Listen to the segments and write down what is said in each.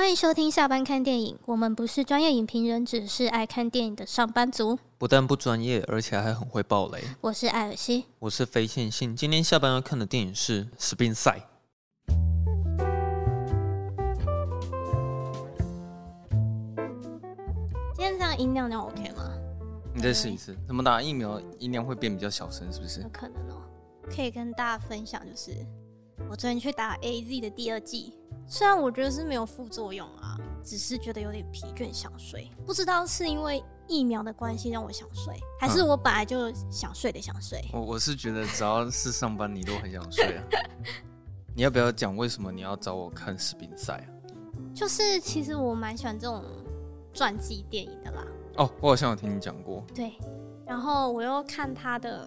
欢迎收听下班看电影。我们不是专业影评人，只是爱看电影的上班族。不但不专业，而且还很会爆雷。我是艾尔西，我是非线性。今天下班要看的电影是《史宾赛》。今天这样音量，量 OK 吗？你再试一次。怎么打疫苗音量会变比较小声？是不是？有可能哦。可以跟大家分享，就是我昨天去打 AZ 的第二剂。虽然我觉得是没有副作用啊，只是觉得有点疲倦想睡。不知道是因为疫苗的关系让我想睡，还是我本来就想睡的想睡。我我是觉得只要是上班你都很想睡啊。你要不要讲为什么你要找我看视频赛啊？就是其实我蛮喜欢这种传记电影的啦。哦，我好像有听你讲过。对，然后我又看他的。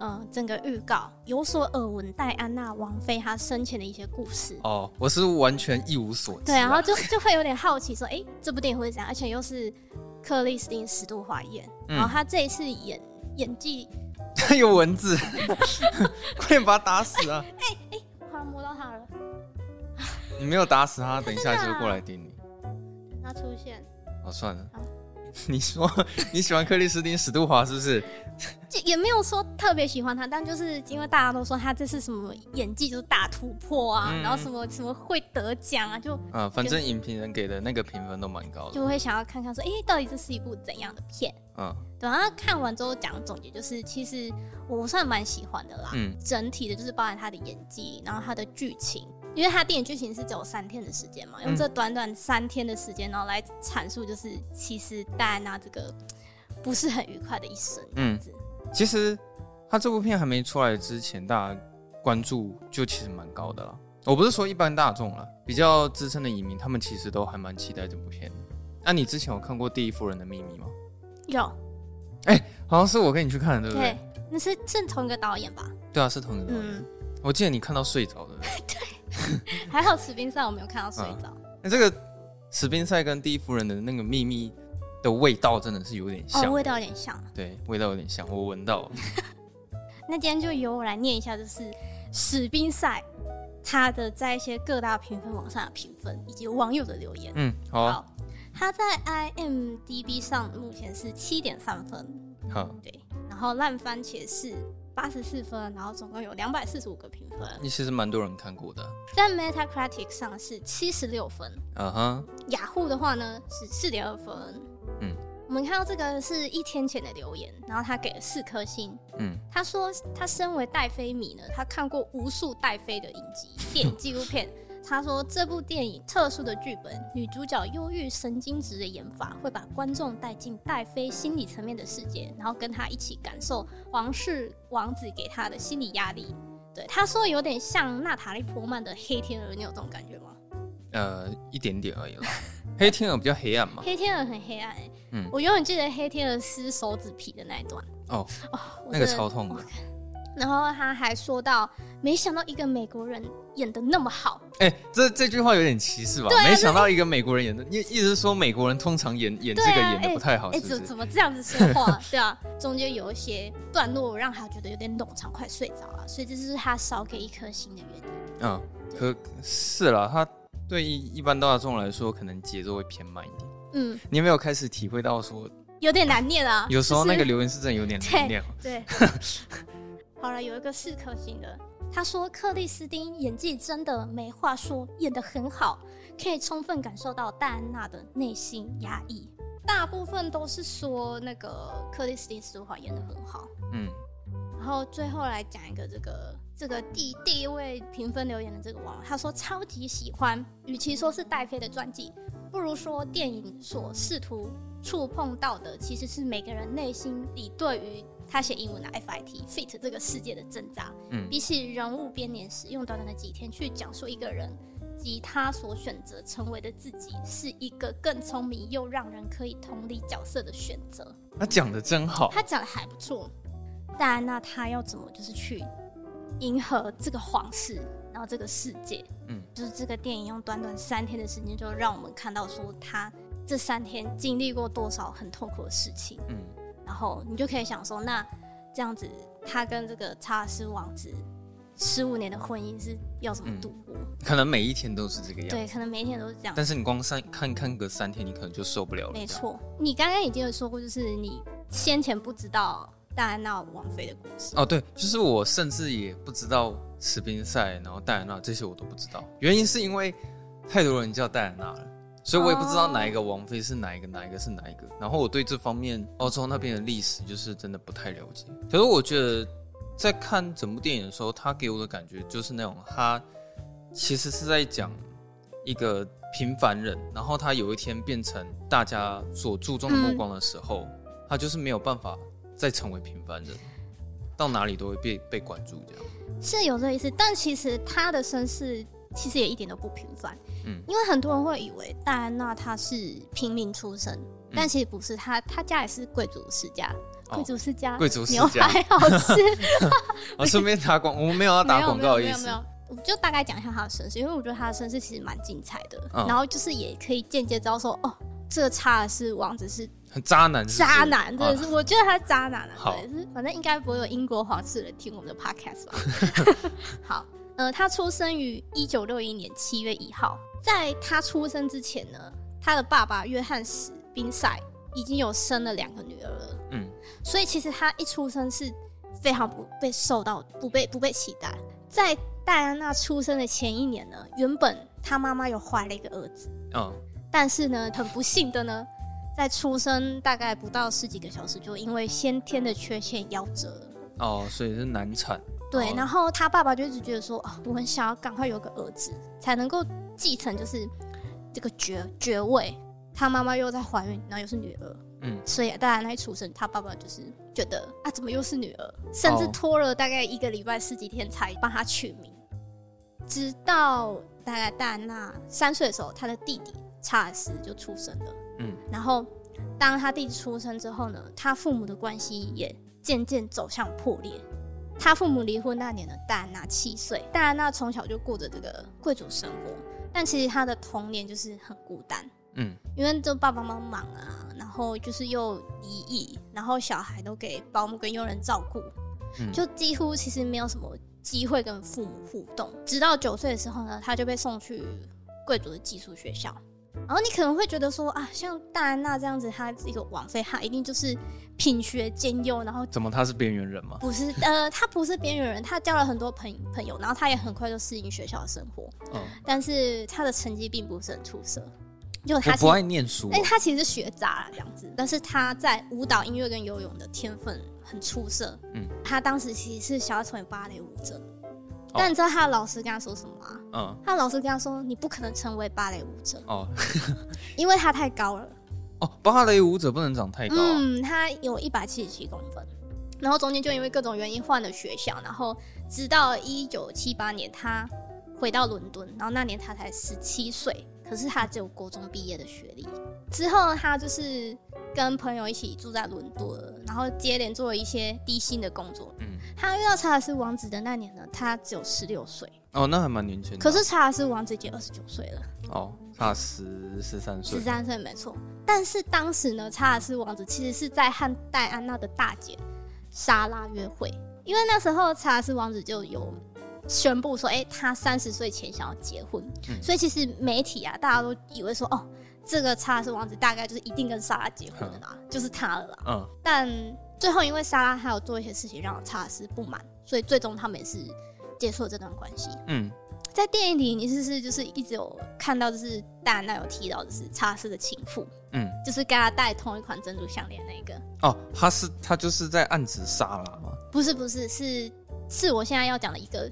嗯、呃，整个预告有所耳闻，戴安娜王妃她生前的一些故事。哦，我是完全一无所知、啊。对，然后就 就会有点好奇，说，哎、欸，这部电影会怎样？而且又是克里斯汀·史都华演，嗯、然后他这一次演演技，他有文字，快点把他打死啊！哎哎、欸欸，好像摸到他了。你没有打死他，等一下就会过来顶你。他出现。哦，算了。啊 你说 你喜欢克里斯汀·史都华是不是？就也没有说特别喜欢他，但就是因为大家都说他这是什么演技就是大突破啊，嗯、然后什么什么会得奖啊，就啊，反正影评人给的那个评分都蛮高的，就会想要看看说，哎、欸，到底这是一部怎样的片？嗯，对。然后看完之后讲总结，就是其实我算蛮喜欢的啦。嗯，整体的就是包含他的演技，然后他的剧情。因为它电影剧情是只有三天的时间嘛，用这短短三天的时间，然后来阐述，就是其实戴安娜这个不是很愉快的一生。嗯，其实他这部片还没出来之前，大家关注就其实蛮高的了。我不是说一般大众了，比较资深的影迷，他们其实都还蛮期待这部片的。那、啊、你之前有看过《第一夫人的秘密》吗？有。哎、欸，好像是我跟你去看的，对不对？对，那是是同一个导演吧？对啊，是同一个导演。嗯、我记得你看到睡着的。对。还好史宾赛我没有看到睡着。那、这个史宾赛跟第一夫人的那个秘密的味道真的是有点像，哦、味道有点像。对，味道有点像，我闻到了。那今天就由我来念一下，就是史宾赛他的在一些各大评分网上的评分以及网友的留言。嗯，好，啊好。他在 IMDB 上目前是七点三分。好，对。然后烂番茄是。八十四分，然后总共有两百四十五个评分。你其实蛮多人看过的。在 Metacritic 上是七十六分。嗯哼。雅虎的话呢是四点二分。嗯。我们看到这个是一天前的留言，然后他给了四颗星。嗯。他说他身为戴妃迷呢，他看过无数戴妃的影集、电影、纪录片。他说：“这部电影特殊的剧本，女主角忧郁神经质的演法，会把观众带进戴妃心理层面的世界，然后跟她一起感受皇室王子给她的心理压力。”对，他说有点像娜塔莉波曼的《黑天鹅》，你有这种感觉吗？呃，一点点而已啦。黑天鹅比较黑暗嘛？黑天鹅很黑暗、欸。嗯，我永远记得黑天鹅撕手指皮的那一段。哦哦，那个超痛的。然后他还说到，没想到一个美国人演的那么好。哎、欸，这这句话有点歧视吧？啊、没想到一个美国人演的，你意思是说美国人通常演演这个演的不太好是不是？哎、欸，怎怎么这样子说话？对啊，中间有一些段落让他觉得有点冗长，快睡着了，所以这是他少给一颗星的原因。嗯，可是啦，他对一般大众来说，可能节奏会偏慢一点。嗯，你有没有开始体会到说有点难念啊？有时候那个留言是真的有点难念。对。对 好了，有一个四颗星的，他说克里斯汀演技真的没话说，演得很好，可以充分感受到戴安娜的内心压抑。大部分都是说那个克里斯汀史都华演得很好，嗯。然后最后来讲一个这个这个第第一位评分留言的这个网友，他说超级喜欢，与其说是戴妃的传记，不如说电影所试图触碰到的，其实是每个人内心里对于。他写英文的 F I T fit 这个世界的挣扎，嗯，比起人物编年史，用短短的几天去讲述一个人及他所选择成为的自己，是一个更聪明又让人可以同理角色的选择。他讲的真好，他讲的还不错。戴安娜他要怎么就是去迎合这个皇室，然后这个世界，嗯，就是这个电影用短短三天的时间，就让我们看到说他这三天经历过多少很痛苦的事情，嗯。然后你就可以想说，那这样子，他跟这个查尔斯王子十五年的婚姻是要怎么度过？嗯、可能每一天都是这个样子。对，可能每一天都是这样。但是你光三看看个三天，你可能就受不了了。没错，你刚刚已经有说过，就是你先前不知道戴安娜王妃的故事。哦，对，就是我甚至也不知道斯宾塞，然后戴安娜这些我都不知道。原因是因为太多人叫戴安娜了，所以我也不知道哪一个王妃是哪一个，哪一个是哪一个。然后我对这方面欧洲那边的历史就是真的不太了解。可是我觉得。在看整部电影的时候，他给我的感觉就是那种，他其实是在讲一个平凡人，然后他有一天变成大家所注重的目光的时候，嗯、他就是没有办法再成为平凡人，到哪里都会被被关注，这样是有这个意思。但其实他的身世其实也一点都不平凡，嗯，因为很多人会以为戴安娜她是平民出身，嗯、但其实不是，她她家也是贵族世家。贵族世家，贵族世家牛排好吃。我 顺便打广，我们没有要打广告的意思。没有，没有，没有，我就大概讲一下他的身世，因为我觉得他的身世其实蛮精彩的。嗯、然后就是也可以间接知道说，哦，这个查尔斯王子是很渣男是是，渣男真的是，啊、我觉得他是渣男啊。好对，是反正应该不会有英国皇室人听我们的 podcast 吧？好，呃，他出生于一九六一年七月一号，在他出生之前呢，他的爸爸约翰史宾塞已经有生了两个女儿了。嗯。所以其实他一出生是非常不被受到不被不被期待。在戴安娜出生的前一年呢，原本他妈妈有怀了一个儿子，嗯，但是呢，很不幸的呢，在出生大概不到十几个小时，就因为先天的缺陷夭折了。哦，所以是难产。对，然后他爸爸就一直觉得说，哦，我很想要赶快有个儿子，才能够继承就是这个爵爵位。他妈妈又在怀孕，然后又是女儿。嗯，所以戴安娜一出生，他爸爸就是觉得啊，怎么又是女儿？甚至拖了大概一个礼拜十几天才帮他取名。直到大概戴安娜三岁的时候，他的弟弟查尔斯就出生了。嗯，然后当他弟弟出生之后呢，他父母的关系也渐渐走向破裂。他父母离婚那年的，戴安娜七岁。戴安娜从小就过着这个贵族生活，但其实她的童年就是很孤单。嗯，因为这爸爸妈妈忙啊，然后就是又离异，然后小孩都给保姆跟佣人照顾，嗯，就几乎其实没有什么机会跟父母互动。直到九岁的时候呢，他就被送去贵族的寄宿学校。然后你可能会觉得说啊，像戴安娜这样子，她一个王妃，她一定就是品学兼优，然后怎么她是边缘人吗？不是，呃，她不是边缘人，她交了很多朋朋友，然后她也很快就适应学校的生活。嗯，但是她的成绩并不是很出色。就他不爱念书，哎，他其实是学渣这样子，但是他在舞蹈、音乐跟游泳的天分很出色。嗯，他当时其实是想要成为芭蕾舞者，但你知道他的老师跟他说什么吗？嗯，他的老师跟他说：“你不可能成为芭蕾舞者哦，因为他太高了。”哦，芭蕾舞者不能长太高。嗯，他有一百七十七公分，然后中间就因为各种原因换了学校，然后直到一九七八年他回到伦敦，然后那年他才十七岁。可是他只有国中毕业的学历。之后他就是跟朋友一起住在伦敦，然后接连做了一些低薪的工作。嗯，他遇到查尔斯王子的那年呢，他只有十六岁。哦，那还蛮年轻的。可是查尔斯王子已经二十九岁了。哦，差十十三岁。十三岁没错。但是当时呢，查尔斯王子其实是在和戴安娜的大姐莎拉约会，因为那时候查尔斯王子就有。宣布说：“哎、欸，他三十岁前想要结婚，嗯、所以其实媒体啊，大家都以为说，哦，这个查尔斯王子大概就是一定跟莎拉结婚的啦，嗯、就是他了啦。嗯，但最后因为莎拉还有做一些事情让查尔斯不满，所以最终他们也是结束了这段关系。嗯，在电影里，你是不是就是一直有看到，就是戴安娜有提到的是查尔斯的情妇，嗯，就是跟他戴同一款珍珠项链那个。哦，他是他就是在暗指莎拉吗？不是，不是，是是我现在要讲的一个。”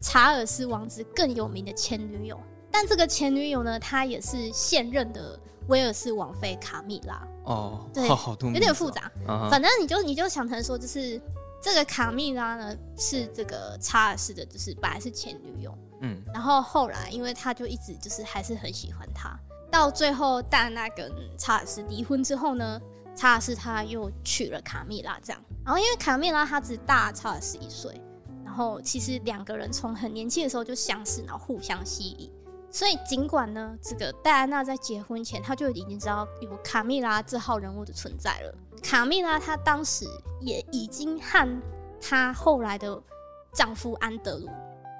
查尔斯王子更有名的前女友，但这个前女友呢，她也是现任的威尔士王妃卡米拉。哦，对，好好有点复杂。Uh. 反正你就你就想成说，就是这个卡蜜拉呢，是这个查尔斯的，就是本来是前女友。嗯，然后后来因为他就一直就是还是很喜欢她，到最后戴安娜跟查尔斯离婚之后呢，查尔斯他又娶了卡蜜拉，这样。然后因为卡蜜拉她只大查尔斯一岁。然后其实两个人从很年轻的时候就相识，然后互相吸引。所以尽管呢，这个戴安娜在结婚前，她就已经知道有卡蜜拉这号人物的存在了。卡蜜拉她当时也已经和她后来的丈夫安德鲁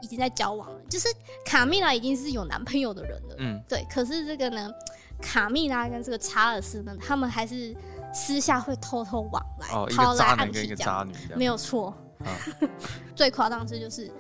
已经在交往了，就是卡蜜拉已经是有男朋友的人了。嗯，对。可是这个呢，卡蜜拉跟这个查尔斯呢，他们还是私下会偷偷往来，哦，抛来暗去，一个渣女，没有错。啊、最夸张的就是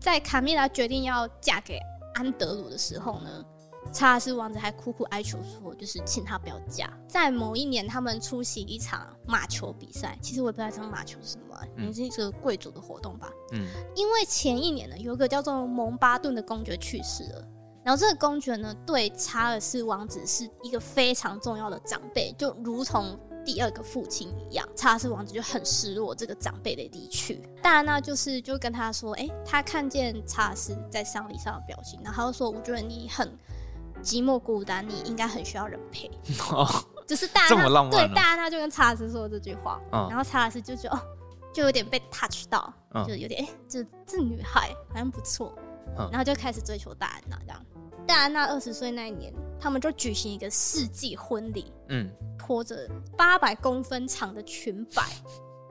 在卡蜜拉决定要嫁给安德鲁的时候呢。查尔斯王子还苦苦哀求说：“就是请他不要嫁。”在某一年，他们出席一场马球比赛。其实我也不知道这场马球是什么、啊，嗯，是一个贵族的活动吧。嗯，因为前一年呢，有一个叫做蒙巴顿的公爵去世了。然后这个公爵呢，对查尔斯王子是一个非常重要的长辈，就如同第二个父亲一样。查尔斯王子就很失落这个长辈的离去。戴安娜，就是就跟他说：“哎、欸，他看见查尔斯在丧礼上的表情，然后他就说：‘我觉得你很’。”寂寞孤单，你应该很需要人陪。哦，就是大家对大安娜就跟查尔斯说这句话，哦、然后查尔斯就觉得哦，就有点被 touch 到，哦、就有点哎，这这女孩好像不错，哦、然后就开始追求戴安娜。这样，戴安娜二十岁那一年，他们就举行一个世纪婚礼，嗯，拖着八百公分长的裙摆。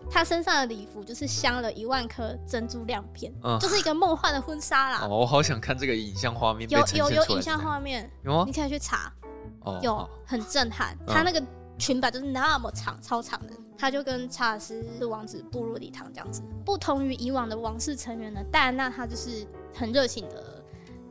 她身上的礼服就是镶了一万颗珍珠亮片，嗯，就是一个梦幻的婚纱啦。哦，我好想看这个影像画面。有有有影像画面，有吗？你可以去查。哦，有，很震撼。他那个裙摆就是那么长，超长的。他就跟查尔斯王子步入礼堂这样子。不同于以往的王室成员呢，戴安娜她就是很热情的，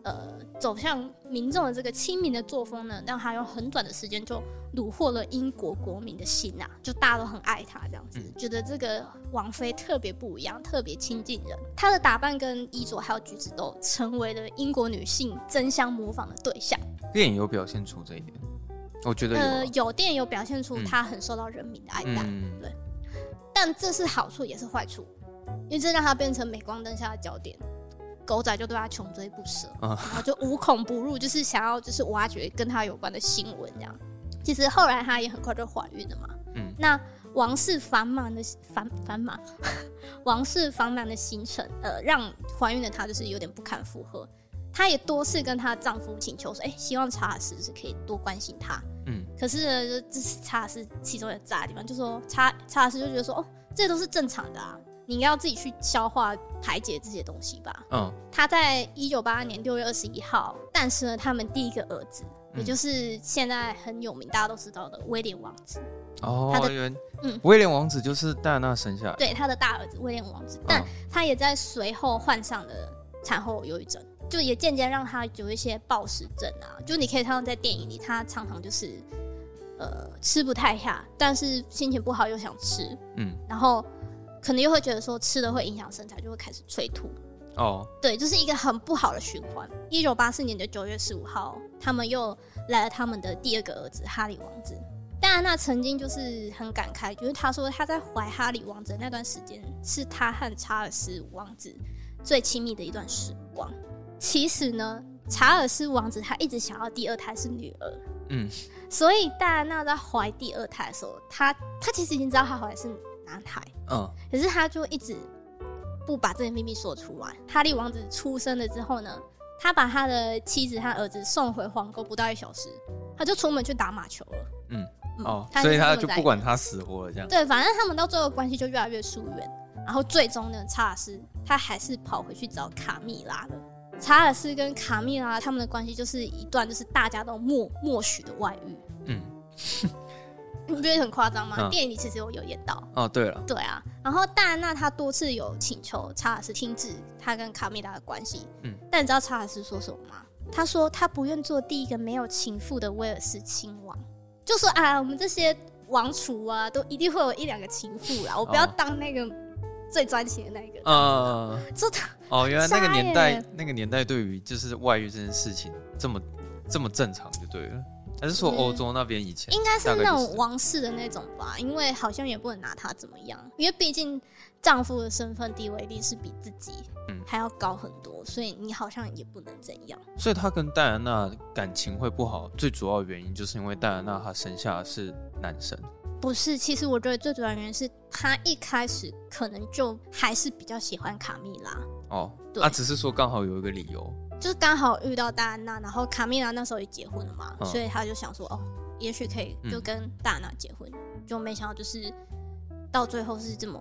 呃。走向民众的这个亲民的作风呢，让他用很短的时间就虏获了英国国民的心啊，就大家都很爱他这样子，嗯、觉得这个王妃特别不一样，特别亲近人。她的打扮跟衣着还有举止都成为了英国女性争相模仿的对象。电影有表现出这一点，我觉得有、啊、呃，有电影有表现出她很受到人民的爱戴，嗯、对。但这是好处也是坏处，因为这让她变成镁光灯下的焦点。狗仔就对他穷追不舍，然后就无孔不入，就是想要就是挖掘跟他有关的新闻这样。其实后来她也很快就怀孕了嘛。嗯，那王室繁忙的繁繁忙，王室繁忙的行程，呃，让怀孕的她就是有点不堪负荷。她也多次跟她丈夫请求说，哎、欸，希望查尔斯是可以多关心她。嗯，可是呢，这是查尔斯其中的渣的地方，就说查查尔斯就觉得说，哦，这都是正常的啊。你应该要自己去消化排解这些东西吧。嗯，他在一九八二年六月二十一号诞生了他们第一个儿子，嗯、也就是现在很有名、大家都知道的威廉王子。哦，他的嗯，威廉王子就是戴安娜生下来，对，他的大儿子威廉王子，但他也在随后患上了产后忧郁症，就也渐渐让他有一些暴食症啊。就你可以看到在电影里，他常常就是呃吃不太下，但是心情不好又想吃，嗯，然后。可能又会觉得说吃了会影响身材，就会开始催吐。哦，oh. 对，这、就是一个很不好的循环。一九八四年的九月十五号，他们又来了他们的第二个儿子哈里王子。戴安娜曾经就是很感慨，就是她说她在怀哈里王子那段时间，是他和查尔斯王子最亲密的一段时光。其实呢，查尔斯王子他一直想要第二胎是女儿，嗯，所以戴安娜在怀第二胎的时候，她她其实已经知道她怀的是。男孩，嗯，可是他就一直不把这个秘密说出来。哈利王子出生了之后呢，他把他的妻子和儿子送回皇宫，不到一小时，他就出门去打马球了。嗯，嗯哦，所以他就不管他死活了，这样。对，反正他们到最后关系就越来越疏远。然后最终呢，查尔斯他还是跑回去找卡蜜拉了。查尔斯跟卡蜜拉他们的关系就是一段就是大家都默默许的外遇。嗯。觉得很夸张吗？嗯、电影里其实我有演到。哦，对了，对啊。然后戴安娜她多次有请求查尔斯停止他跟卡米拉的关系。嗯。但你知道查尔斯说什么吗？他说他不愿做第一个没有情妇的威尔士亲王，就说啊，我们这些王储啊，都一定会有一两个情妇啦。我不要当那个最专情的那个。哦。这他哦，原来那个年代，那个年代对于就是外遇这件事情这么这么正常就对了。还是说欧洲那边以前、嗯、应该是那种王室的那种吧，因为好像也不能拿他怎么样，因为毕竟丈夫的身份地位一定是比自己嗯还要高很多，嗯、所以你好像也不能怎样。所以他跟戴安娜感情会不好，最主要原因就是因为戴安娜她生下的是男生。不是，其实我觉得最主要原因是他一开始可能就还是比较喜欢卡蜜拉。哦，对，他、啊、只是说刚好有一个理由。就是刚好遇到戴安娜，然后卡蜜拉那时候也结婚了嘛，哦、所以他就想说，哦，也许可以就跟戴安娜结婚，嗯、就没想到就是到最后是这么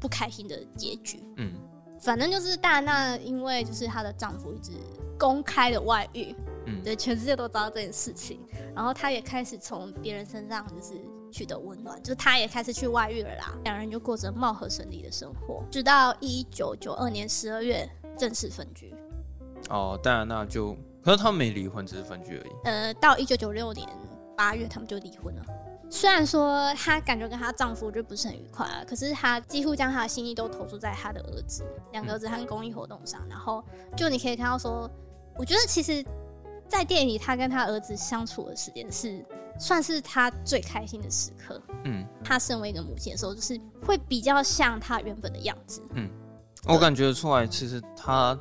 不开心的结局。嗯，反正就是戴安娜，因为就是她的丈夫一直公开的外遇，嗯，对，全世界都知道这件事情，然后她也开始从别人身上就是取得温暖，就是她也开始去外遇了啦，两人就过着貌合神离的生活，直到一九九二年十二月正式分居。哦，戴安娜就，可是他们没离婚，只是分居而已。呃，到一九九六年八月，他们就离婚了。虽然说她感觉跟她丈夫就不是很愉快啊，可是她几乎将她的心意都投注在她的儿子、两个儿子和公益活动上。然后就你可以看到说，我觉得其实，在电影里她跟她儿子相处的时间是算是她最开心的时刻。嗯，她身为一个母亲的时候，就是会比较像她原本的样子。嗯，我感觉得出来，其实她。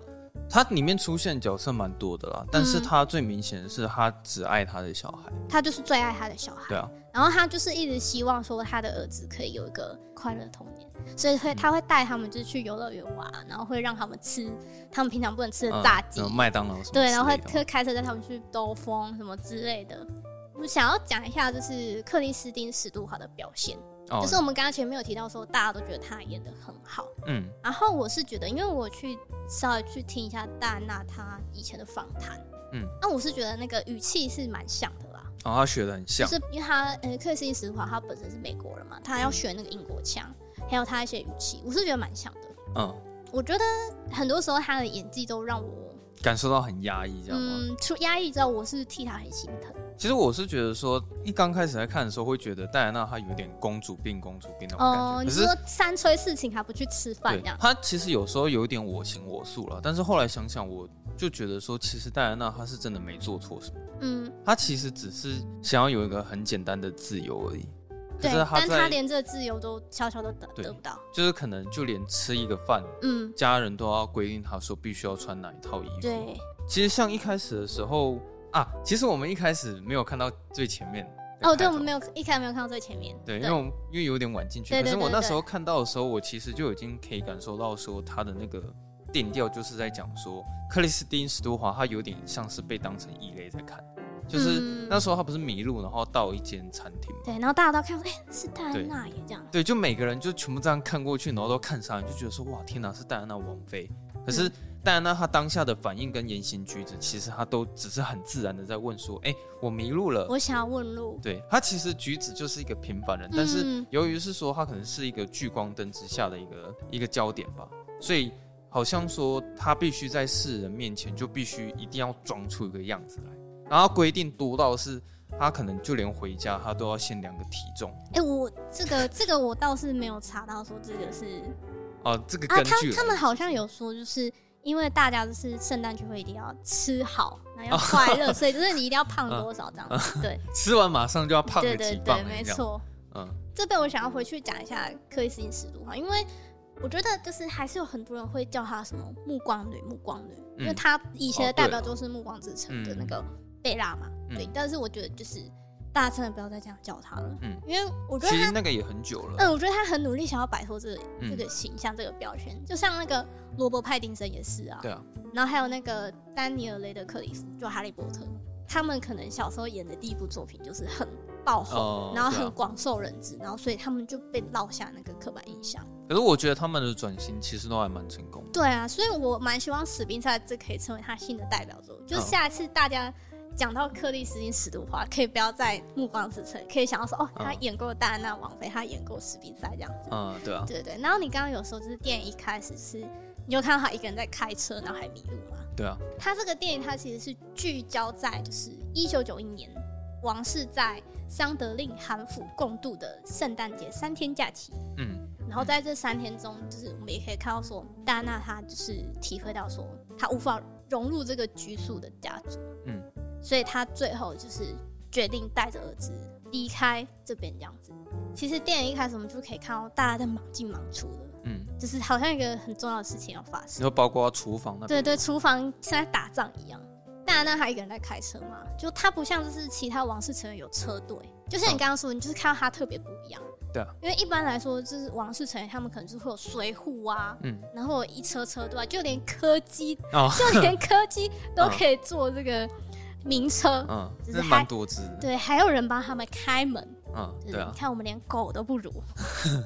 他里面出现角色蛮多的啦，但是他最明显的是他只爱他的小孩，他就是最爱他的小孩。对啊，然后他就是一直希望说他的儿子可以有一个快乐的童年，所以会他会带他们就是去游乐园玩，然后会让他们吃他们平常不能吃的炸鸡，麦当劳什么。对，然后会会开车带他们去兜风什么之类的。我想要讲一下就是克里斯汀·史都华的表现。就是我们刚刚前面有提到说，大家都觉得他演的很好，嗯，然后我是觉得，因为我去稍微去听一下戴安娜她以前的访谈，嗯，那我是觉得那个语气是蛮像的啦，哦，他学的很像，就是因为他呃，克里斯汀史华他本身是美国人嘛，他要学那个英国腔，还有他一些语气，我是觉得蛮像的，嗯，我觉得很多时候他的演技都让我感受到很压抑，这样吗？嗯，除压抑之后，我是替他很心疼。其实我是觉得说，一刚开始在看的时候，会觉得戴安娜她有点公主病、公主病那种感觉。哦，你说三催四请还不去吃饭这样？她其实有时候有一点我行我素了，但是后来想想，我就觉得说，其实戴安娜她是真的没做错什么。嗯，她其实只是想要有一个很简单的自由而已。对，但她连这个自由都悄悄都得得不到。就是可能就连吃一个饭，嗯，家人都要规定她说必须要穿哪一套衣服。对，其实像一开始的时候。啊，其实我们一开始没有看到最前面哦，对，我们没有一开始没有看到最前面，对，对。因为我们因为有点晚进去，可是我那时候看到的时候，我其实就已经可以感受到说他的那个定调就是在讲说克里斯汀史都华他有点像是被当成异类在看，就是那时候他不是迷路，然后到一间餐厅，对，然后大家都看，哎、欸，是戴安娜耶这样，对，就每个人就全部这样看过去，然后都看上，就觉得说哇，天哪，是戴安娜王妃，可是。嗯戴安娜她当下的反应跟言行举止，其实她都只是很自然的在问说：“哎、欸，我迷路了，我想要问路。”对，她其实举止就是一个平凡人，嗯、但是由于是说她可能是一个聚光灯之下的一个一个焦点吧，所以好像说她必须在世人面前就必须一定要装出一个样子来，然后规定多到是他可能就连回家他都要先量个体重。哎、欸，我这个这个我倒是没有查到说这个是哦，这个根据、啊、他他们好像有说就是。因为大家都是圣诞聚会一定要吃好，然后要快乐，所以就是你一定要胖多少这样子。对，吃完马上就要胖。对对对，没错。嗯，这边我想要回去讲一下克里斯汀史都华，因为我觉得就是还是有很多人会叫她什么暮光女、暮光女，因为她以前的代表作是暮光之城的那个贝拉嘛。对，但是我觉得就是。大家真的不要再这样叫他了，嗯，因为我觉得其实那个也很久了，嗯，我觉得他很努力想要摆脱这个、嗯、这个形象、这个标签，就像那个罗伯·派丁森也是啊，对啊，然后还有那个丹尼尔·雷德克里斯，就哈利波特，他们可能小时候演的第一部作品就是很爆红，哦、然后很广受人知，啊、然后所以他们就被落下那个刻板印象。可是我觉得他们的转型其实都还蛮成功的，对啊，所以我蛮希望史宾赛这可以成为他新的代表作，就是下一次大家。讲到克里斯汀史都华，可以不要再目光之城，可以想到说，哦，他演过戴安娜王妃，他演过史宾赛这样子。嗯，对啊，对对。然后你刚刚有说，就是电影一开始是，你就看到他一个人在开车，然后还迷路嘛？对啊。他这个电影，他其实是聚焦在就是一九九一年，王室在桑德令韩府共度的圣诞节三天假期。嗯。然后在这三天中，就是我们也可以看到说，戴安娜她就是体会到说，她无法融入这个拘束的家族。嗯。所以他最后就是决定带着儿子离开这边这样子。其实电影一开始我们就可以看到大家在忙进忙出的，嗯，就是好像一个很重要的事情要发生。然后包括厨房那边，对对，厨房像在打仗一样。当然，那他一个人在开车嘛，就他不像就是其他王室成员有车队，就像你刚刚说，你就是看到他特别不一样。对啊，因为一般来说就是王室成员，他们可能就是会有随扈啊，嗯，然后一车车队，就连柯基，哦，就连柯基 都可以坐这个。名车，嗯，就是蛮多只，对，还有人帮他们开门，嗯，对啊，你看我们连狗都不如，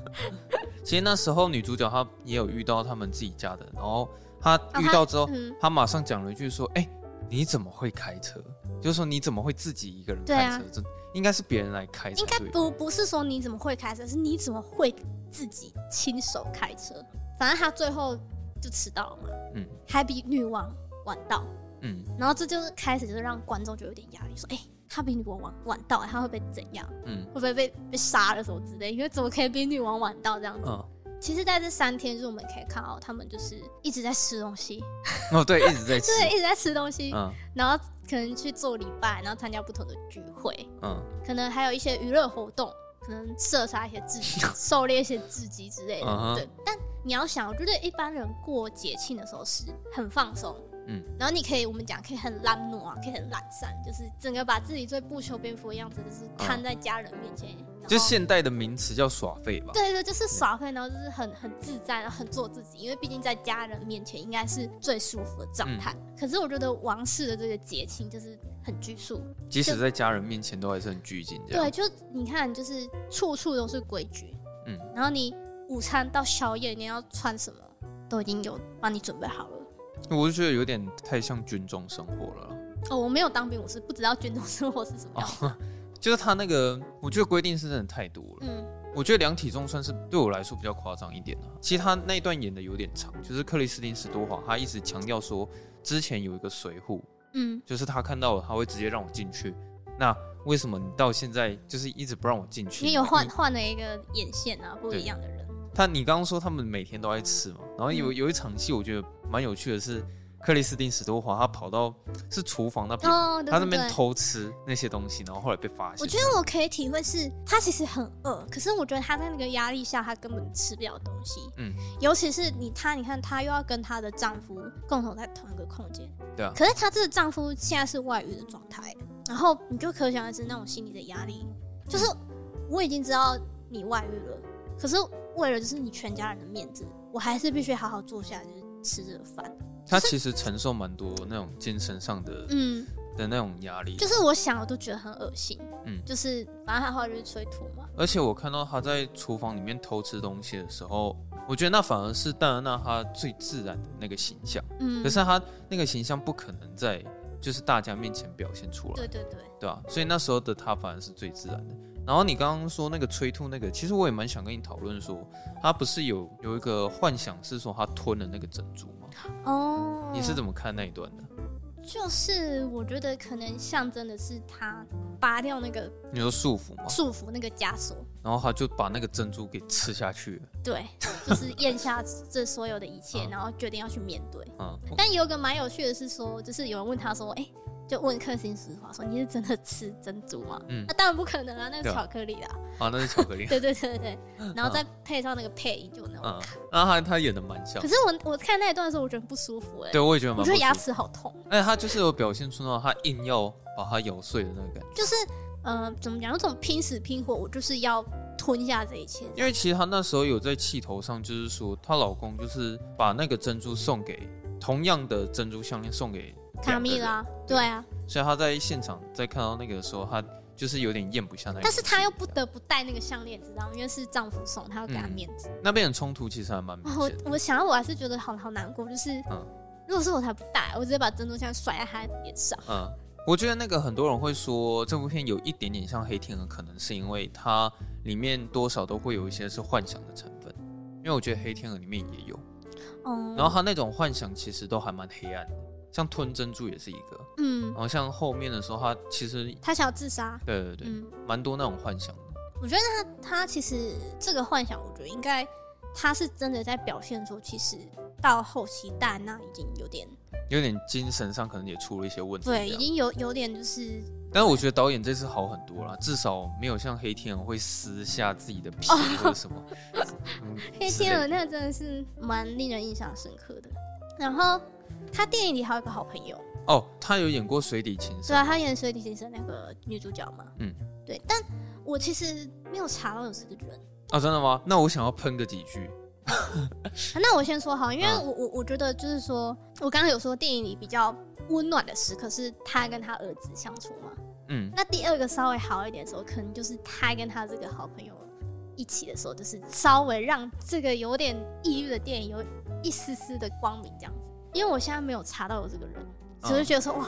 其实那时候女主角她也有遇到他们自己家的，然后她遇到之后，她、嗯、马上讲了一句说：“哎、欸，你怎么会开车？就是说你怎么会自己一个人开车？这、啊、应该是别人来开车。应该不不是说你怎么会开车，是你怎么会自己亲手开车？反正她最后就迟到了嘛，嗯，还比女王晚到，嗯，然后这就是开始，就是让观众就有点压力，说：哎、欸。”他比女王晚晚到，他会被怎样？嗯，会不会被被杀了什么之类？因为怎么可以比女王晚到这样子？嗯，其实在这三天，就是我们可以看到他们就是一直在吃东西。哦，对，一直在吃，对，一直在吃东西。嗯，然后可能去做礼拜，然后参加不同的聚会。嗯，可能还有一些娱乐活动，可能射杀一些自己，狩猎一些自己之类的。嗯、对，但你要想，我觉得一般人过节庆的时候是很放松。嗯，然后你可以，我们讲可以很懒惰啊，可以很懒散，就是整个把自己最不修边幅的样子，就是摊在家人面前。嗯、就现代的名词叫耍废吧？对对，就是耍废，然后就是很很自在，然后很做自己。因为毕竟在家人面前应该是最舒服的状态。嗯、可是我觉得王室的这个节庆就是很拘束，即使在家人面前都还是很拘谨。对，就你看，就是处处都是规矩。嗯，然后你午餐到宵夜你要穿什么，都已经有帮你准备好了。我就觉得有点太像军中生活了。哦，我没有当兵，我是不知道军中生活是什么样。哦，就是他那个，我觉得规定是真的太多了。嗯，我觉得量体重算是对我来说比较夸张一点的。其实他那一段演的有点长，就是克里斯汀·史多华，他一直强调说，之前有一个随护，嗯，就是他看到了，他会直接让我进去。那为什么你到现在就是一直不让我进去？你有换换了一个眼线啊，不一样的人。他，你刚刚说他们每天都在吃嘛？然后有有一场戏，我觉得蛮有趣的是，克里斯汀史多华他跑到是厨房那边，哦、他那边偷吃那些东西，然后后来被发现。我觉得我可以体会是，他其实很饿，可是我觉得他在那个压力下，他根本吃不了东西。嗯，尤其是你他，你看他又要跟她的丈夫共同在同一个空间，对啊。可是她这个丈夫现在是外遇的状态，然后你就可想而知那种心理的压力，就是我已经知道你外遇了，可是。为了就是你全家人的面子，我还是必须好好坐下来，就是吃这个饭。他其实承受蛮多那种精神上的，嗯，的那种压力。就是我想，我都觉得很恶心。嗯，就是反正他后来就是催吐嘛。而且我看到他在厨房里面偷吃东西的时候，我觉得那反而是戴安娜她最自然的那个形象。嗯，可是他那个形象不可能在就是大家面前表现出来。对对对，对吧？所以那时候的他反而是最自然的。然后你刚刚说那个催吐那个，其实我也蛮想跟你讨论说，他不是有有一个幻想是说他吞了那个珍珠吗？哦，你是怎么看那一段的？就是我觉得可能象征的是他拔掉那个你说束缚吗？束缚那个枷锁，然后他就把那个珍珠给吃下去了。对，就是咽下这所有的一切，然后决定要去面对。嗯，但有个蛮有趣的是说，就是有人问他说，哎。就问克星斯汀史多华说：“你是真的吃珍珠吗？”嗯，那当然不可能啊，那是巧克力啦。啊，那是巧克力。对对对对，然后再配上那个配音，就那种。然后他他演的蛮像。可是我我看那一段的时候，我觉得不舒服哎。对，我也觉得蛮。我觉得牙齿好痛。哎，他就是有表现出那种他硬要把它咬碎的那个感觉。就是呃，怎么讲？有种拼死拼活，我就是要吞下这一切。因为其实他那时候有在气头上，就是说她老公就是把那个珍珠送给同样的珍珠项链送给。卡蜜拉，对啊，所以他在现场在看到那个的时候，他就是有点咽不下那个。但是他又不得不戴那个项链，知道吗？因为是丈夫送，他要给他面子。嗯、那边的冲突其实还蛮明显。我我想到我还是觉得好好难过，就是，嗯，如果是我才不戴，我直接把珍珠像甩在他脸上。嗯，我觉得那个很多人会说这部片有一点点像黑天鹅，可能是因为它里面多少都会有一些是幻想的成分，因为我觉得黑天鹅里面也有，嗯，然后他那种幻想其实都还蛮黑暗的。像吞珍珠也是一个，嗯，然后像后面的时候，他其实他想要自杀，对对对，蛮、嗯、多那种幻想的。我觉得他他其实这个幻想，我觉得应该他是真的在表现说，其实到后期戴安娜已经有点有点精神上可能也出了一些问题，对，已经有有点就是。但是我觉得导演这次好很多了，至少没有像黑天鹅会撕下自己的皮或者什么。黑天鹅那真的是蛮令人印象深刻的，然后。他电影里还有一个好朋友哦，他有演过《水底情深》。对啊，他演《水底情深》那个女主角嘛。嗯，对。但我其实没有查到有这个人啊。真的吗？那我想要喷个几句。那我先说好，因为我我我觉得就是说，我刚刚有说电影里比较温暖的时刻是他跟他儿子相处嘛。嗯。那第二个稍微好一点的时候，可能就是他跟他这个好朋友一起的时候，就是稍微让这个有点抑郁的电影有一丝丝的光明这样子。因为我现在没有查到有这个人，只是觉得说哇，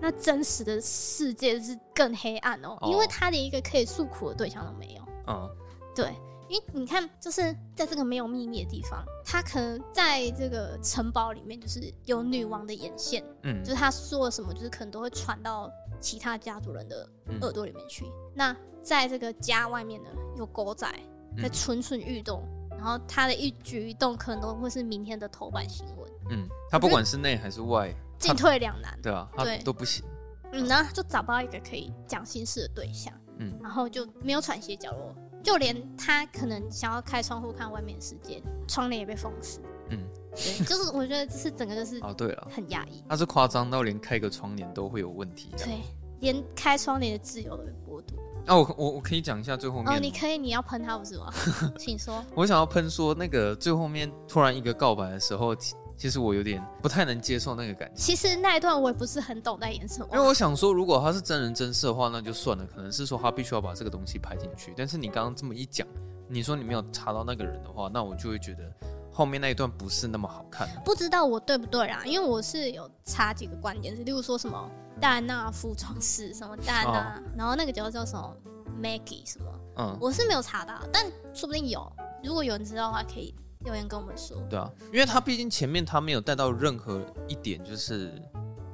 那真实的世界是更黑暗哦，因为他连一个可以诉苦的对象都没有。嗯，对。因为你看，就是在这个没有秘密的地方，他可能在这个城堡里面，就是有女王的眼线，嗯，就是他说了什么，就是可能都会传到其他家族人的耳朵里面去。嗯、那在这个家外面呢，有狗仔在蠢蠢欲动，嗯、然后他的一举一动可能都会是明天的头版新闻。嗯，他不管是内还是外，进退两难。对啊，他都不行。嗯，然后就找不到一个可以讲心事的对象。嗯，然后就没有喘息角落。就连他可能想要开窗户看外面的世界，窗帘也被封死。嗯，对，就是我觉得这是整个就是哦，对了，很压抑。他是夸张到连开个窗帘都会有问题。对，连开窗帘的自由都被剥夺。那、啊、我我我可以讲一下最后面。哦，你可以，你要喷他不是吗？请说。我想要喷说那个最后面突然一个告白的时候。其实我有点不太能接受那个感觉。其实那一段我也不是很懂在演什么。因为我想说，如果他是真人真事的话，那就算了。可能是说他必须要把这个东西拍进去。但是你刚刚这么一讲，你说你没有查到那个人的话，那我就会觉得后面那一段不是那么好看。不知道我对不对啊？因为我是有查几个关键词，例如说什么戴安娜服装师，什么戴安娜，哦、然后那个叫叫什么 Maggie 什么，嗯，我是没有查到，但说不定有。如果有人知道的话，可以。留言跟我们说，对啊，因为他毕竟前面他没有带到任何一点，就是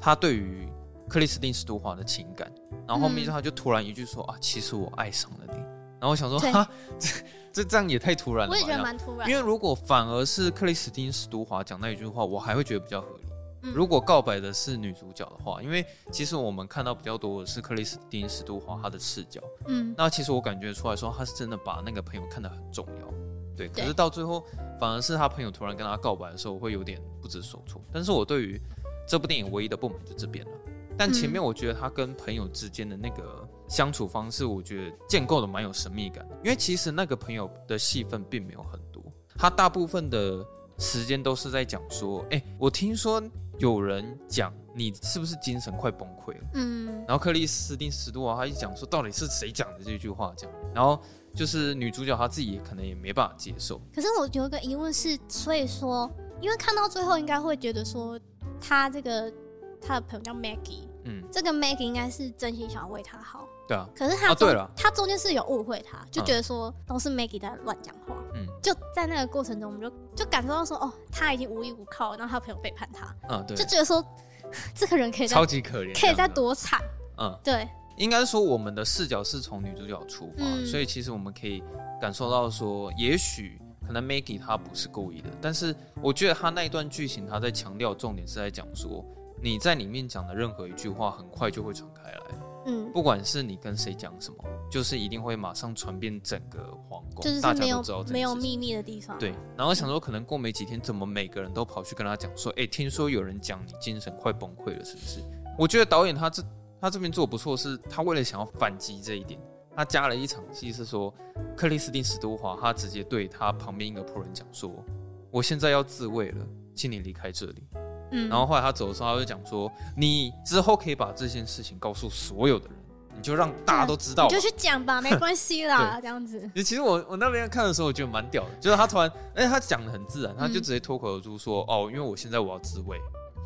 他对于克里斯汀·史都华的情感，然后后面他就突然一句说、嗯、啊，其实我爱上了你，然后我想说哈，这这这样也太突然了，我也觉得蛮突然。因为如果反而是克里斯汀·史都华讲那一句话，我还会觉得比较合理。嗯、如果告白的是女主角的话，因为其实我们看到比较多的是克里斯汀·史都华她的视角，嗯，那其实我感觉出来说她是真的把那个朋友看得很重要。对，可是到最后反而是他朋友突然跟他告白的时候，我会有点不知所措。但是我对于这部电影唯一的不满就这边了。但前面我觉得他跟朋友之间的那个相处方式，我觉得建构的蛮有神秘感。因为其实那个朋友的戏份并没有很多，他大部分的时间都是在讲说：“哎，我听说有人讲你是不是精神快崩溃了？”嗯，然后克里斯汀·史都华他一讲说到底是谁讲的这句话，这样，然后。就是女主角她自己可能也没办法接受。可是我有一个疑问是，所以说，因为看到最后应该会觉得说，她这个她的朋友叫 Maggie，嗯，这个 Maggie 应该是真心想要为她好。对啊。可是他对了，他中间是有误会他，就觉得说都是 Maggie 在乱讲话。嗯。就在那个过程中，我们就就感受到说，哦，他已经无依无靠，然后他朋友背叛他。嗯，对。就觉得说，这个人可以超级可怜，可以再多惨。嗯，对。应该说，我们的视角是从女主角出发，嗯、所以其实我们可以感受到说，也许可能 Maggie 她不是故意的，但是我觉得她那一段剧情，她在强调重点是在讲说，你在里面讲的任何一句话，很快就会传开来，嗯，不管是你跟谁讲什么，就是一定会马上传遍整个皇宫，就是大家都知道没有秘密的地方。对，然后想说，可能过没几天，怎么每个人都跑去跟他讲说，哎、欸，听说有人讲你精神快崩溃了，是不是？我觉得导演他这。他这边做的不错，是他为了想要反击这一点，他加了一场戏，是说克里斯汀·史都华他直接对他旁边一个仆人讲说：“我现在要自卫了，请你离开这里。”嗯，然后后来他走的时候，他就讲说：“你之后可以把这件事情告诉所有的人，你就让大家都知道，你就去讲吧，没关系啦，对这样子。”其实我我那边看的时候，我觉得蛮屌的，就是他突然，哎，他讲的很自然，他就直接脱口而出说：“哦，因为我现在我要自卫。”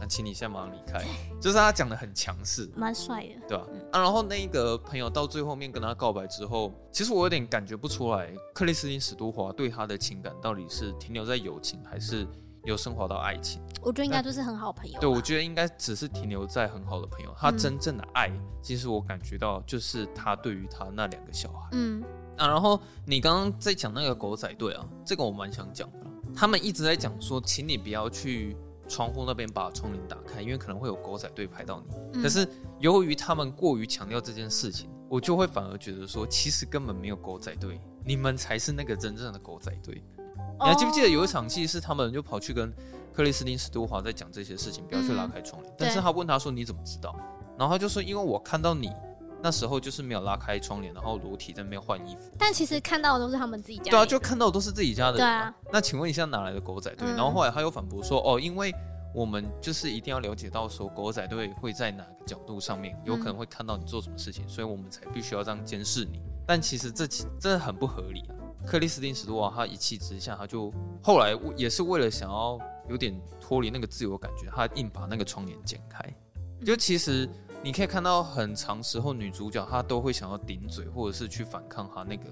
那请你现在马上离开，就是他讲的很强势，蛮帅的，对吧？嗯、啊，然后那个朋友到最后面跟他告白之后，其实我有点感觉不出来，克里斯汀·史都华对他的情感到底是停留在友情，还是有升华到爱情？我觉得应该就是很好朋友。对，我觉得应该只是停留在很好的朋友。他真正的爱，嗯、其实我感觉到就是他对于他那两个小孩。嗯。啊，然后你刚刚在讲那个狗仔队啊，这个我蛮想讲的。他们一直在讲说，请你不要去。窗户那边把窗帘打开，因为可能会有狗仔队拍到你。嗯、可是由于他们过于强调这件事情，我就会反而觉得说，其实根本没有狗仔队，你们才是那个真正的狗仔队。哦、你还记不记得有一场戏是他们就跑去跟克里斯汀·史都华在讲这些事情，不要去拉开窗帘。嗯、但是他问他说：“你怎么知道？”然后他就说：“因为我看到你那时候就是没有拉开窗帘，然后裸体在那边换衣服。”但其实看到的都是他们自己家。对啊，就看到的都是自己家的人。对啊。那请问一下，哪来的狗仔队？嗯、然后后来他又反驳说：“哦，因为。”我们就是一定要了解到，说狗仔队会在哪个角度上面有可能会看到你做什么事情，所以我们才必须要这样监视你。但其实这其这很不合理啊。克里斯汀史都华他一气之下，他就后来也是为了想要有点脱离那个自由感觉，他硬把那个窗帘剪开。就其实你可以看到，很长时候女主角她都会想要顶嘴，或者是去反抗她那个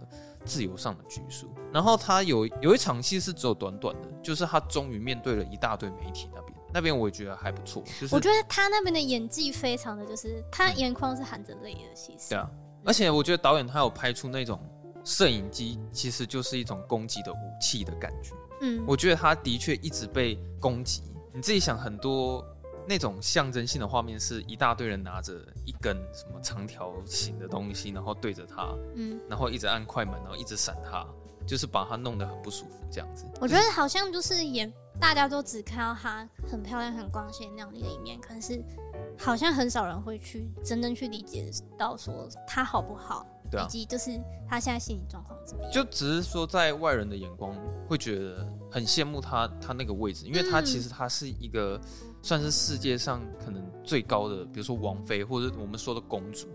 自由上的拘束。然后她有有一场戏是只有短短的，就是她终于面对了一大堆媒体那边，那边我也觉得还不错。就是我觉得她那边的演技非常的就是，她眼眶是含着泪的，其实。对啊，而且我觉得导演他有拍出那种。摄影机其实就是一种攻击的武器的感觉。嗯，我觉得他的确一直被攻击。你自己想，很多那种象征性的画面，是一大堆人拿着一根什么长条形的东西，然后对着他，嗯，然后一直按快门，然后一直闪他，就是把他弄得很不舒服这样子。我觉得好像就是也大家都只看到他很漂亮、很光鲜亮丽的一面，可是好像很少人会去真正去理解到说他好不好。对啊，以及就是他现在心理状况怎么样？就只是说，在外人的眼光会觉得很羡慕他，他那个位置，因为他其实他是一个算是世界上可能最高的，比如说王妃或者我们说的公主，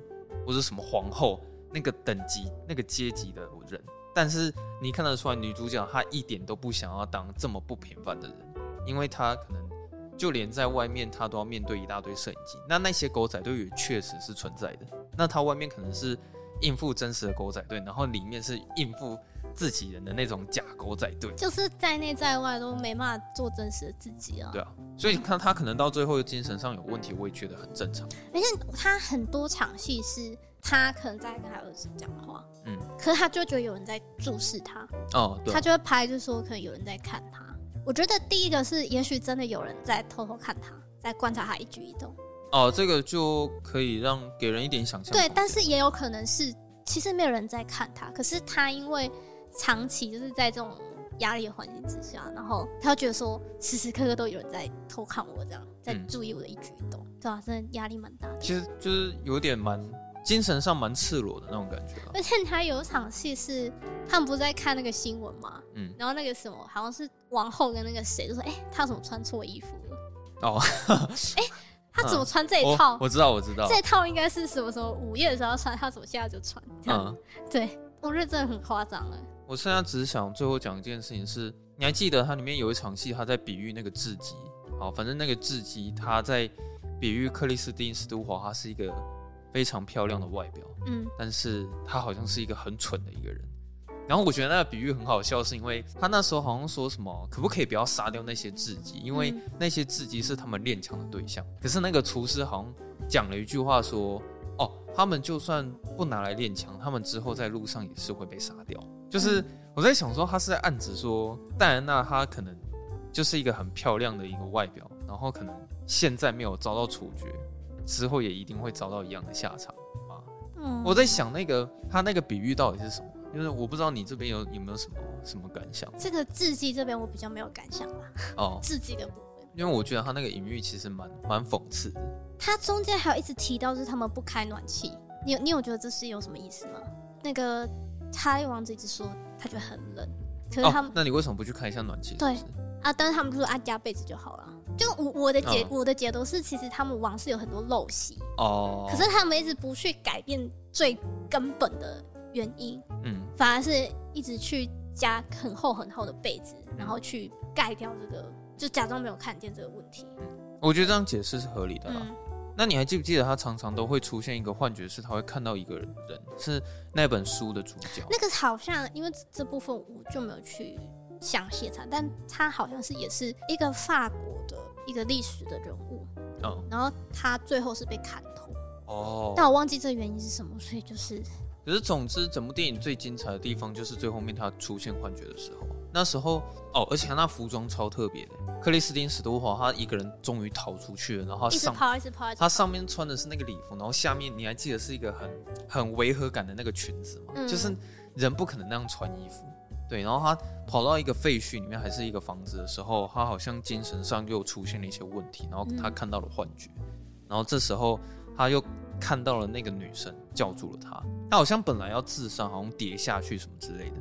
或者什么皇后那个等级、那个阶级的人。但是你看得出来，女主角她一点都不想要当这么不平凡的人，因为她可能就连在外面她都要面对一大堆摄影机，那那些狗仔队也确实是存在的。那她外面可能是。应付真实的狗仔队，然后里面是应付自己人的那种假狗仔队，就是在内在外都没办法做真实的自己啊。对啊，所以看他可能到最后精神上有问题，我也觉得很正常。而且他很多场戏是他可能在跟他儿子讲话，嗯，可是他就觉得有人在注视他，哦，对，他就会拍，就是说可能有人在看他。我觉得第一个是，也许真的有人在偷偷看他，在观察他一举一动。哦，这个就可以让给人一点想象。对，但是也有可能是，其实没有人在看他，可是他因为长期就是在这种压力的环境之下，然后他觉得说时时刻刻都有人在偷看我，这样在注意我的一举一动，嗯、对吧、啊？真的压力蛮大的。其实就是有点蛮精神上蛮赤裸的那种感觉。而且他有一场戏是他们不是在看那个新闻吗？嗯，然后那个什么好像是王后跟那个谁就说：“哎、欸，他怎么穿错衣服了？”哦，哎、欸。他怎么穿这一套？嗯、我，我知道，我知道，这套应该是什么时候午夜的时候穿，他怎么现在就穿？嗯，对，我觉得真的很夸张哎。我现在只是想最后讲一件事情是，你还记得它里面有一场戏，他在比喻那个雉鸡。好，反正那个雉鸡，他在比喻克里斯汀斯都华，他是一个非常漂亮的外表，嗯，但是他好像是一个很蠢的一个人。然后我觉得那个比喻很好笑，是因为他那时候好像说什么，可不可以不要杀掉那些雉鸡？因为那些雉鸡是他们练枪的对象。可是那个厨师好像讲了一句话说：“哦，他们就算不拿来练枪，他们之后在路上也是会被杀掉。”就是我在想说，他是在暗指说戴安娜她可能就是一个很漂亮的一个外表，然后可能现在没有遭到处决，之后也一定会遭到一样的下场啊。嗯，我在想那个他那个比喻到底是什么？就是我不知道你这边有有没有什么什么感想？这个字迹这边我比较没有感想吧。哦，字迹的部分，因为我觉得他那个隐喻其实蛮蛮讽刺的。他中间还有一直提到是他们不开暖气，你有你有觉得这是有什么意思吗？那个他王子一直说他觉得很冷，可是他们、哦，那你为什么不去开一下暖气？对啊，但是他们就说啊加被子就好了。就我我的解、哦、我的解读是，其实他们王室有很多陋习哦，可是他们一直不去改变最根本的。原因，嗯，反而是一直去加很厚很厚的被子，然后去盖掉这个，就假装没有看见这个问题。嗯，我觉得这样解释是合理的啦。嗯，那你还记不记得他常常都会出现一个幻觉，是他会看到一个人，是那本书的主角。那个好像因为这部分我就没有去详细查，但他好像是也是一个法国的一个历史的人物。哦，然后他最后是被砍头。哦，但我忘记这原因是什么，所以就是。可是，总之，整部电影最精彩的地方就是最后面他出现幻觉的时候。那时候哦，而且他那服装超特别的。克里斯汀史都华他一个人终于逃出去了，然后上跑，一直跑，他上面穿的是那个礼服，然后下面你还记得是一个很很违和感的那个裙子吗？嗯、就是人不可能那样穿衣服。对，然后他跑到一个废墟里面，还是一个房子的时候，他好像精神上又出现了一些问题，然后他看到了幻觉，嗯、然后这时候他又。看到了那个女生叫住了他，他好像本来要自杀，好像跌下去什么之类的，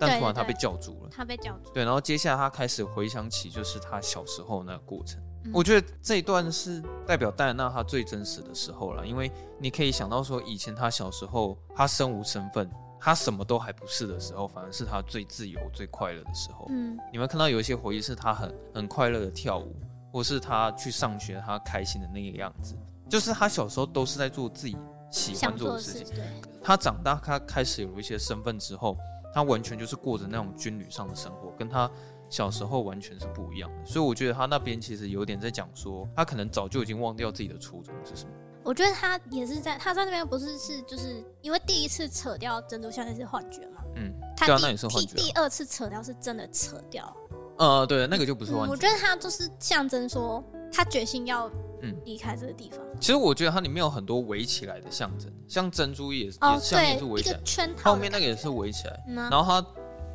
但突然他被叫住了。他被叫住。对，然后接下来他开始回想起就是他小时候那个过程。嗯、我觉得这一段是代表戴安娜她最真实的时候了，因为你可以想到说以前他小时候他身无身份，他什么都还不是的时候，反而是他最自由、最快乐的时候。嗯，你们看到有一些回忆是他很很快乐的跳舞，或是他去上学，他开心的那个样子，就是他小时候都是在做自己喜欢做的事情。对，他长大，他开始有一些身份之后，他完全就是过着那种军旅上的生活，跟他小时候完全是不一样的。所以我觉得他那边其实有点在讲说，他可能早就已经忘掉自己的初衷是什么。我觉得他也是在他在那边不是是就是因为第一次扯掉珍珠项链是幻觉嘛，嗯，他对啊，那也是幻觉。第二次扯掉是真的扯掉，呃，对，那个就不是幻觉。嗯，我觉得他就是象征说他决心要嗯离开这个地方。其实我觉得它里面有很多围起来的象征，像珍珠也是，哦，也像也是围起来，套，后面那个也是围起来，嗯啊、然后它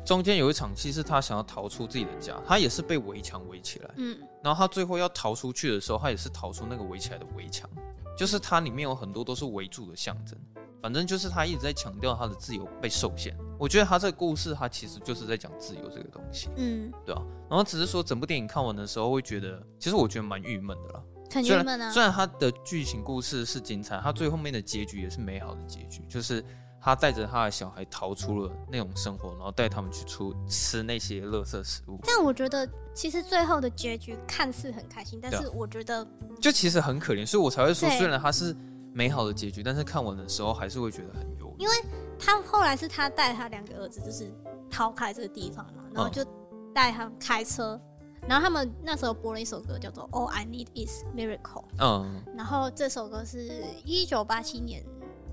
中间有一场戏是他想要逃出自己的家，他也是被围墙围起来，嗯，然后他最后要逃出去的时候，他也是逃出那个围起来的围墙。就是它里面有很多都是围住的象征，反正就是他一直在强调他的自由被受限。我觉得他这个故事，他其实就是在讲自由这个东西，嗯，对啊。然后只是说整部电影看完的时候会觉得，其实我觉得蛮郁闷的啦。很郁闷啊。虽然他的剧情故事是精彩，他最后面的结局也是美好的结局，就是。他带着他的小孩逃出了那种生活，然后带他们去出吃那些垃圾食物。但我觉得，其实最后的结局看似很开心，但是我觉得就其实很可怜，所以我才会说，虽然他是美好的结局，但是看完的时候还是会觉得很忧。因为他后来是他带他两个儿子，就是逃开这个地方嘛，然后就带他们开车，然后他们那时候播了一首歌，叫做《All I Need Is Miracle》。嗯，然后这首歌是一九八七年。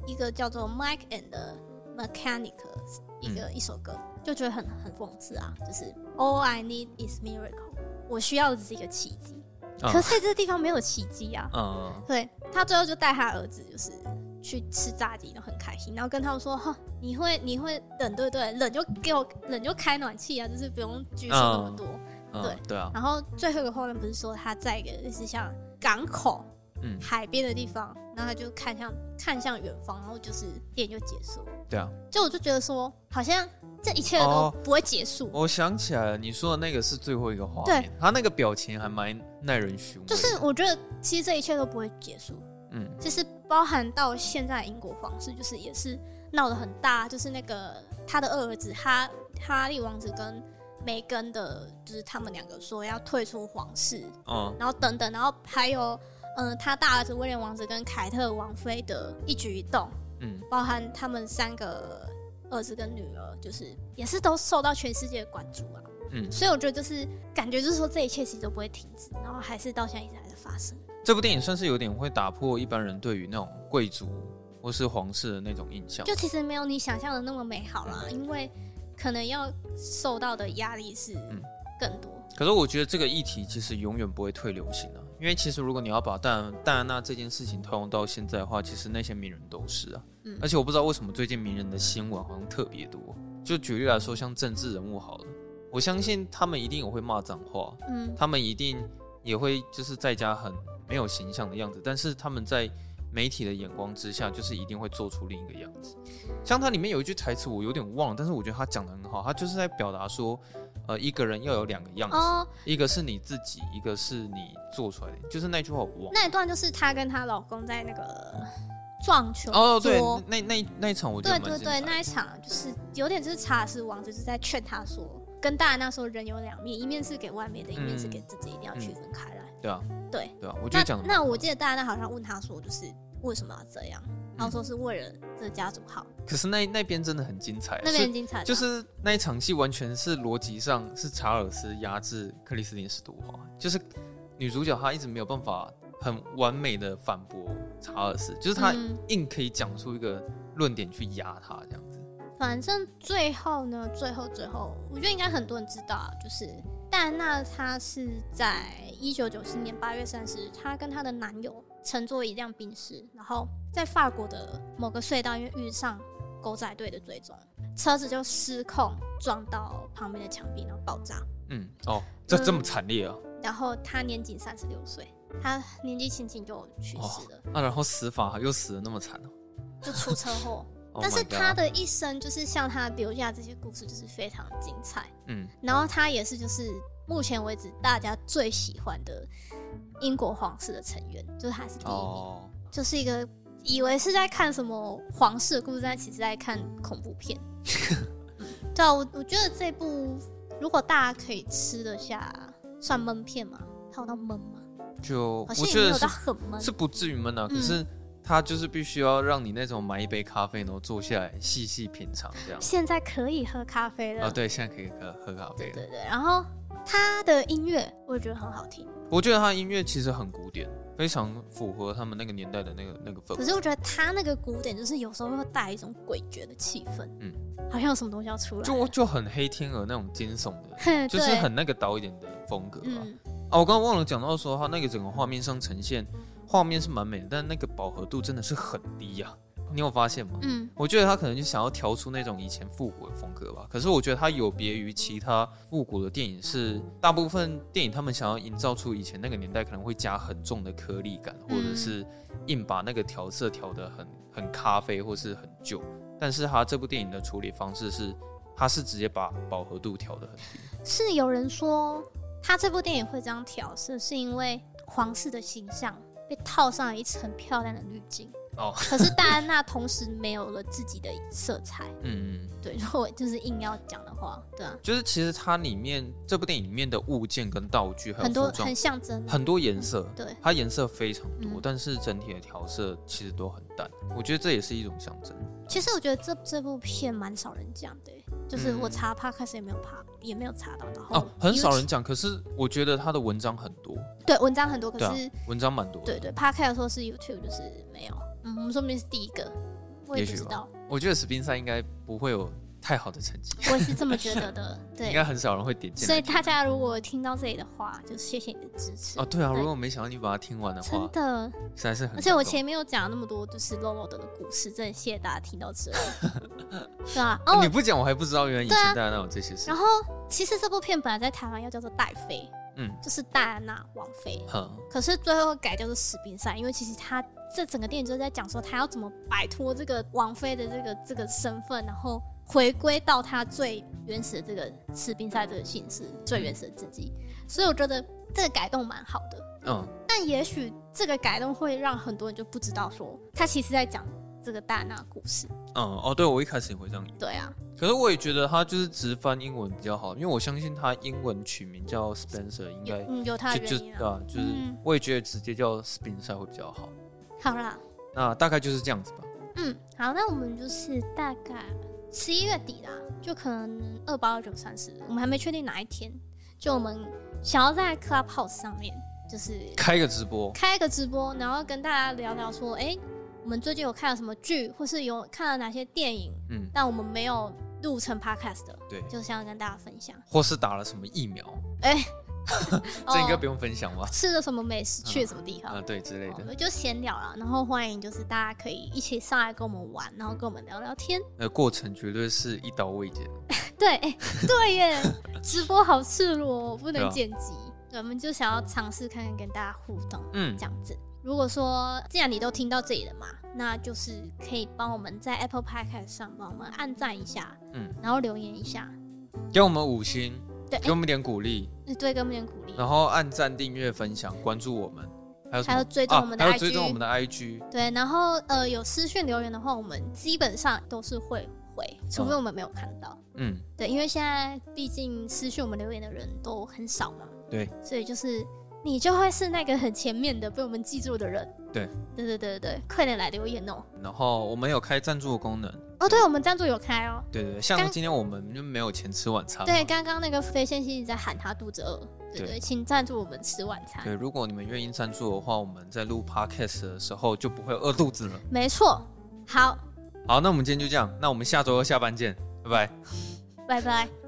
一个叫做 Mike and the Mechanics 一个、嗯、一首歌，就觉得很很讽刺啊，就是 All I need is miracle，我需要的只是一个奇迹，嗯、可是在这个地方没有奇迹啊。嗯，对，他最后就带他儿子就是去吃炸鸡，都很开心，然后跟他们说哈，你会你会冷对不对？冷就给我冷就开暖气啊，就是不用拘束那么多。嗯、对啊。然后最后一个画面不是说他在一个类似像港口。嗯，海边的地方，然后他就看向看向远方，然后就是电影就结束。对啊，就我就觉得说，好像这一切都不会结束。哦、我想起来了，你说的那个是最后一个画面，对，他那个表情还蛮耐人寻味。就是我觉得其实这一切都不会结束。嗯，其实包含到现在英国皇室，就是也是闹得很大，就是那个他的二儿子哈哈利王子跟梅根的，就是他们两个说要退出皇室，嗯，然后等等，然后还有。嗯，他大儿子威廉王子跟凯特王妃的一举一动，嗯，包含他们三个儿子跟女儿，就是也是都受到全世界的关注啊，嗯，所以我觉得就是感觉就是说这一切其实都不会停止，然后还是到现在一直还在发生。这部电影算是有点会打破一般人对于那种贵族或是皇室的那种印象，就其实没有你想象的那么美好啦，因为可能要受到的压力是更多。嗯。可是我觉得这个议题其实永远不会退流行啊。因为其实，如果你要把戴安戴安娜这件事情套用到现在的话，其实那些名人都是啊。嗯。而且我不知道为什么最近名人的新闻好像特别多。就举例来说，像政治人物好了，我相信他们一定也会骂脏话。嗯。他们一定也会就是在家很没有形象的样子，但是他们在媒体的眼光之下，就是一定会做出另一个样子。像它里面有一句台词，我有点忘了，但是我觉得他讲的很好，他就是在表达说。呃，一个人要有两个样子，oh, 一个是你自己，一个是你做出来的，就是那句话我忘了。那一段就是她跟她老公在那个撞球哦，oh, 对，那那那一场我觉得蛮精彩的。对对对，那一场就是有点就是查尔斯王子就是在劝他说，跟戴安娜说人有两面，一面是给外面的，一面是给自己，一定要区分开来。对啊，对对啊，我觉得讲那，那我记得大安娜好像问他说，就是为什么要这样？然后说是为了这个家族好，可是那那边真的很精彩，那边很精彩，就是那一场戏完全是逻辑上是查尔斯压制克里斯汀·史都华，就是女主角她一直没有办法很完美的反驳查尔斯，就是她硬可以讲出一个论点去压他这样子。反正最后呢，最后最后，我觉得应该很多人知道啊，就是戴安娜她是在一九九七年八月三十日，她跟她的男友。乘坐一辆宾士，然后在法国的某个隧道，因为遇上狗仔队的追踪，车子就失控撞到旁边的墙壁，然后爆炸。嗯，哦，这这么惨烈啊！嗯，然后她年仅三十六岁，她年纪轻轻就去世了。那，哦啊，然后死法又死的那么惨，就出车祸。但是他的一生就是像他留下这些故事，就是非常精彩。嗯，然后他也是就是目前为止大家最喜欢的。英国皇室的成员，就是他是第一名，oh. 就是一个以为是在看什么皇室的故事，但其实在看恐怖片。对啊，我我觉得这部如果大家可以吃得下，算闷片吗？它有到闷吗？就好像也没有到很闷，是不至于闷啊。嗯、可是它就是必须要让你那种买一杯咖啡，然后坐下来细细品尝这样。现在可以喝咖啡了。哦，对，现在可以喝喝咖啡了。对对对，然后他的音乐我也觉得很好听。我觉得他的音乐其实很古典，非常符合他们那个年代的那个那个氛围。可是我觉得他那个古典，就是有时候会带一种诡谲的气氛，嗯，好像有什么东西要出来，就就很黑天鹅那种惊悚的，就是很那个导演的风格啊。嗯、啊，我刚刚忘了讲到说，他那个整个画面上呈现，画面是蛮美的，但那个饱和度真的是很低呀、啊。你有发现吗？嗯，我觉得他可能就想要调出那种以前复古的风格吧。可是我觉得他有别于其他复古的电影，是大部分电影他们想要营造出以前那个年代可能会加很重的颗粒感，或者是硬把那个调色调得很很咖啡或是很旧。但是他这部电影的处理方式是，他是直接把饱和度调得很低。是有人说他这部电影会这样调色，是因为皇室的形象被套上了一层漂亮的滤镜。哦，可是戴安娜同时没有了自己的色彩。嗯嗯，对，如果就是硬要讲的话，对啊，就是其实它里面这部电影里面的物件跟道具很多很象征，很多颜色，嗯、对，它颜色非常多，嗯、但是整体的调色其实都很淡。我觉得这也是一种象征。其实我觉得这这部片蛮少人讲的，就是我查 Podcast 也没有爬，也没有查到，然后哦，很少人讲。可是我觉得他的文章很多，对，文章很多，可是、啊、文章蛮多。对对，Podcast 说是 YouTube，就是没有。嗯，我们说不定是第一个，我也不知道。我觉得史宾赛应该不会有太好的成绩，我是这么觉得的。对，应该很少人会点进来。所以大家如果听到这里的话，就谢谢你的支持。哦，对啊，对如果没想到你把它听完的话，真的实在是很。而且我前面有讲那么多，就是肉肉的故事，真的谢谢大家听到这里。对啊，哦，你不讲我还不知道，原来以前大家都有这些事。然后，其实这部片本来在台湾要叫做《戴妃》。嗯，就是戴安娜王妃，嗯、可是最后改叫做史宾赛，因为其实他这整个电影就是在讲说他要怎么摆脱这个王妃的这个这个身份，然后回归到他最原始的这个史宾赛这个姓氏，最原始的自己。所以我觉得这个改动蛮好的，嗯，但也许这个改动会让很多人就不知道说他其实在讲这个戴安娜故事。嗯，哦，对，我一开始也会这样。对啊。可是我也觉得他就是直翻英文比较好，因为我相信他英文取名叫 Spencer 应该嗯有他的原因啊，就是我也觉得直接叫 Spencer 会比较好。好啦，那大概就是这样子吧。嗯，好，那我们就是大概十一月底啦，就可能二八二九三十，我们还没确定哪一天，就我们想要在 Clubhouse 上面就是开个直播，开个直播，然后跟大家聊聊说，哎、欸。我们最近有看了什么剧，或是有看了哪些电影？嗯，但我们没有录成 podcast 的，对，就想要跟大家分享。或是打了什么疫苗？哎、欸，这应该不用分享吧？吃了什么美食？去了什么地方？啊，对之类的。我们就闲聊了，然后欢迎就是大家可以一起上来跟我们玩，然后跟我们聊聊天。呃，过程绝对是一刀未剪。对，对耶，直播好赤裸，不能剪辑。对，我们就想要尝试看看跟大家互动，嗯，这样子。如果说既然你都听到这里了嘛，那就是可以帮我们在 Apple Podcast 上帮我们按赞一下，嗯，然后留言一下，给我们五星，对，给我们点鼓励，对，给我们点鼓励，然后按赞、订阅、分享、关注我们，还有还有追踪我们的 IG，、啊、还有追踪我们的 IG，对，然后呃有私讯留言的话，我们基本上都是会回，除非我们没有看到，嗯，对，因为现在毕竟私讯我们留言的人都很少嘛，对，所以就是。你就会是那个很前面的被我们记住的人。对，对对对对，快点来留言哦。然后我们有开赞助的功能。哦，对，我们赞助有开哦。对对，像今天我们就没有钱吃晚餐。对，刚刚那个飞仙一直在喊他肚子饿。对对，对请赞助我们吃晚餐。对，如果你们愿意赞助的话，我们在录 podcast 的时候就不会饿肚子了。没错。好。好，那我们今天就这样，那我们下周二下班见，拜拜。拜拜。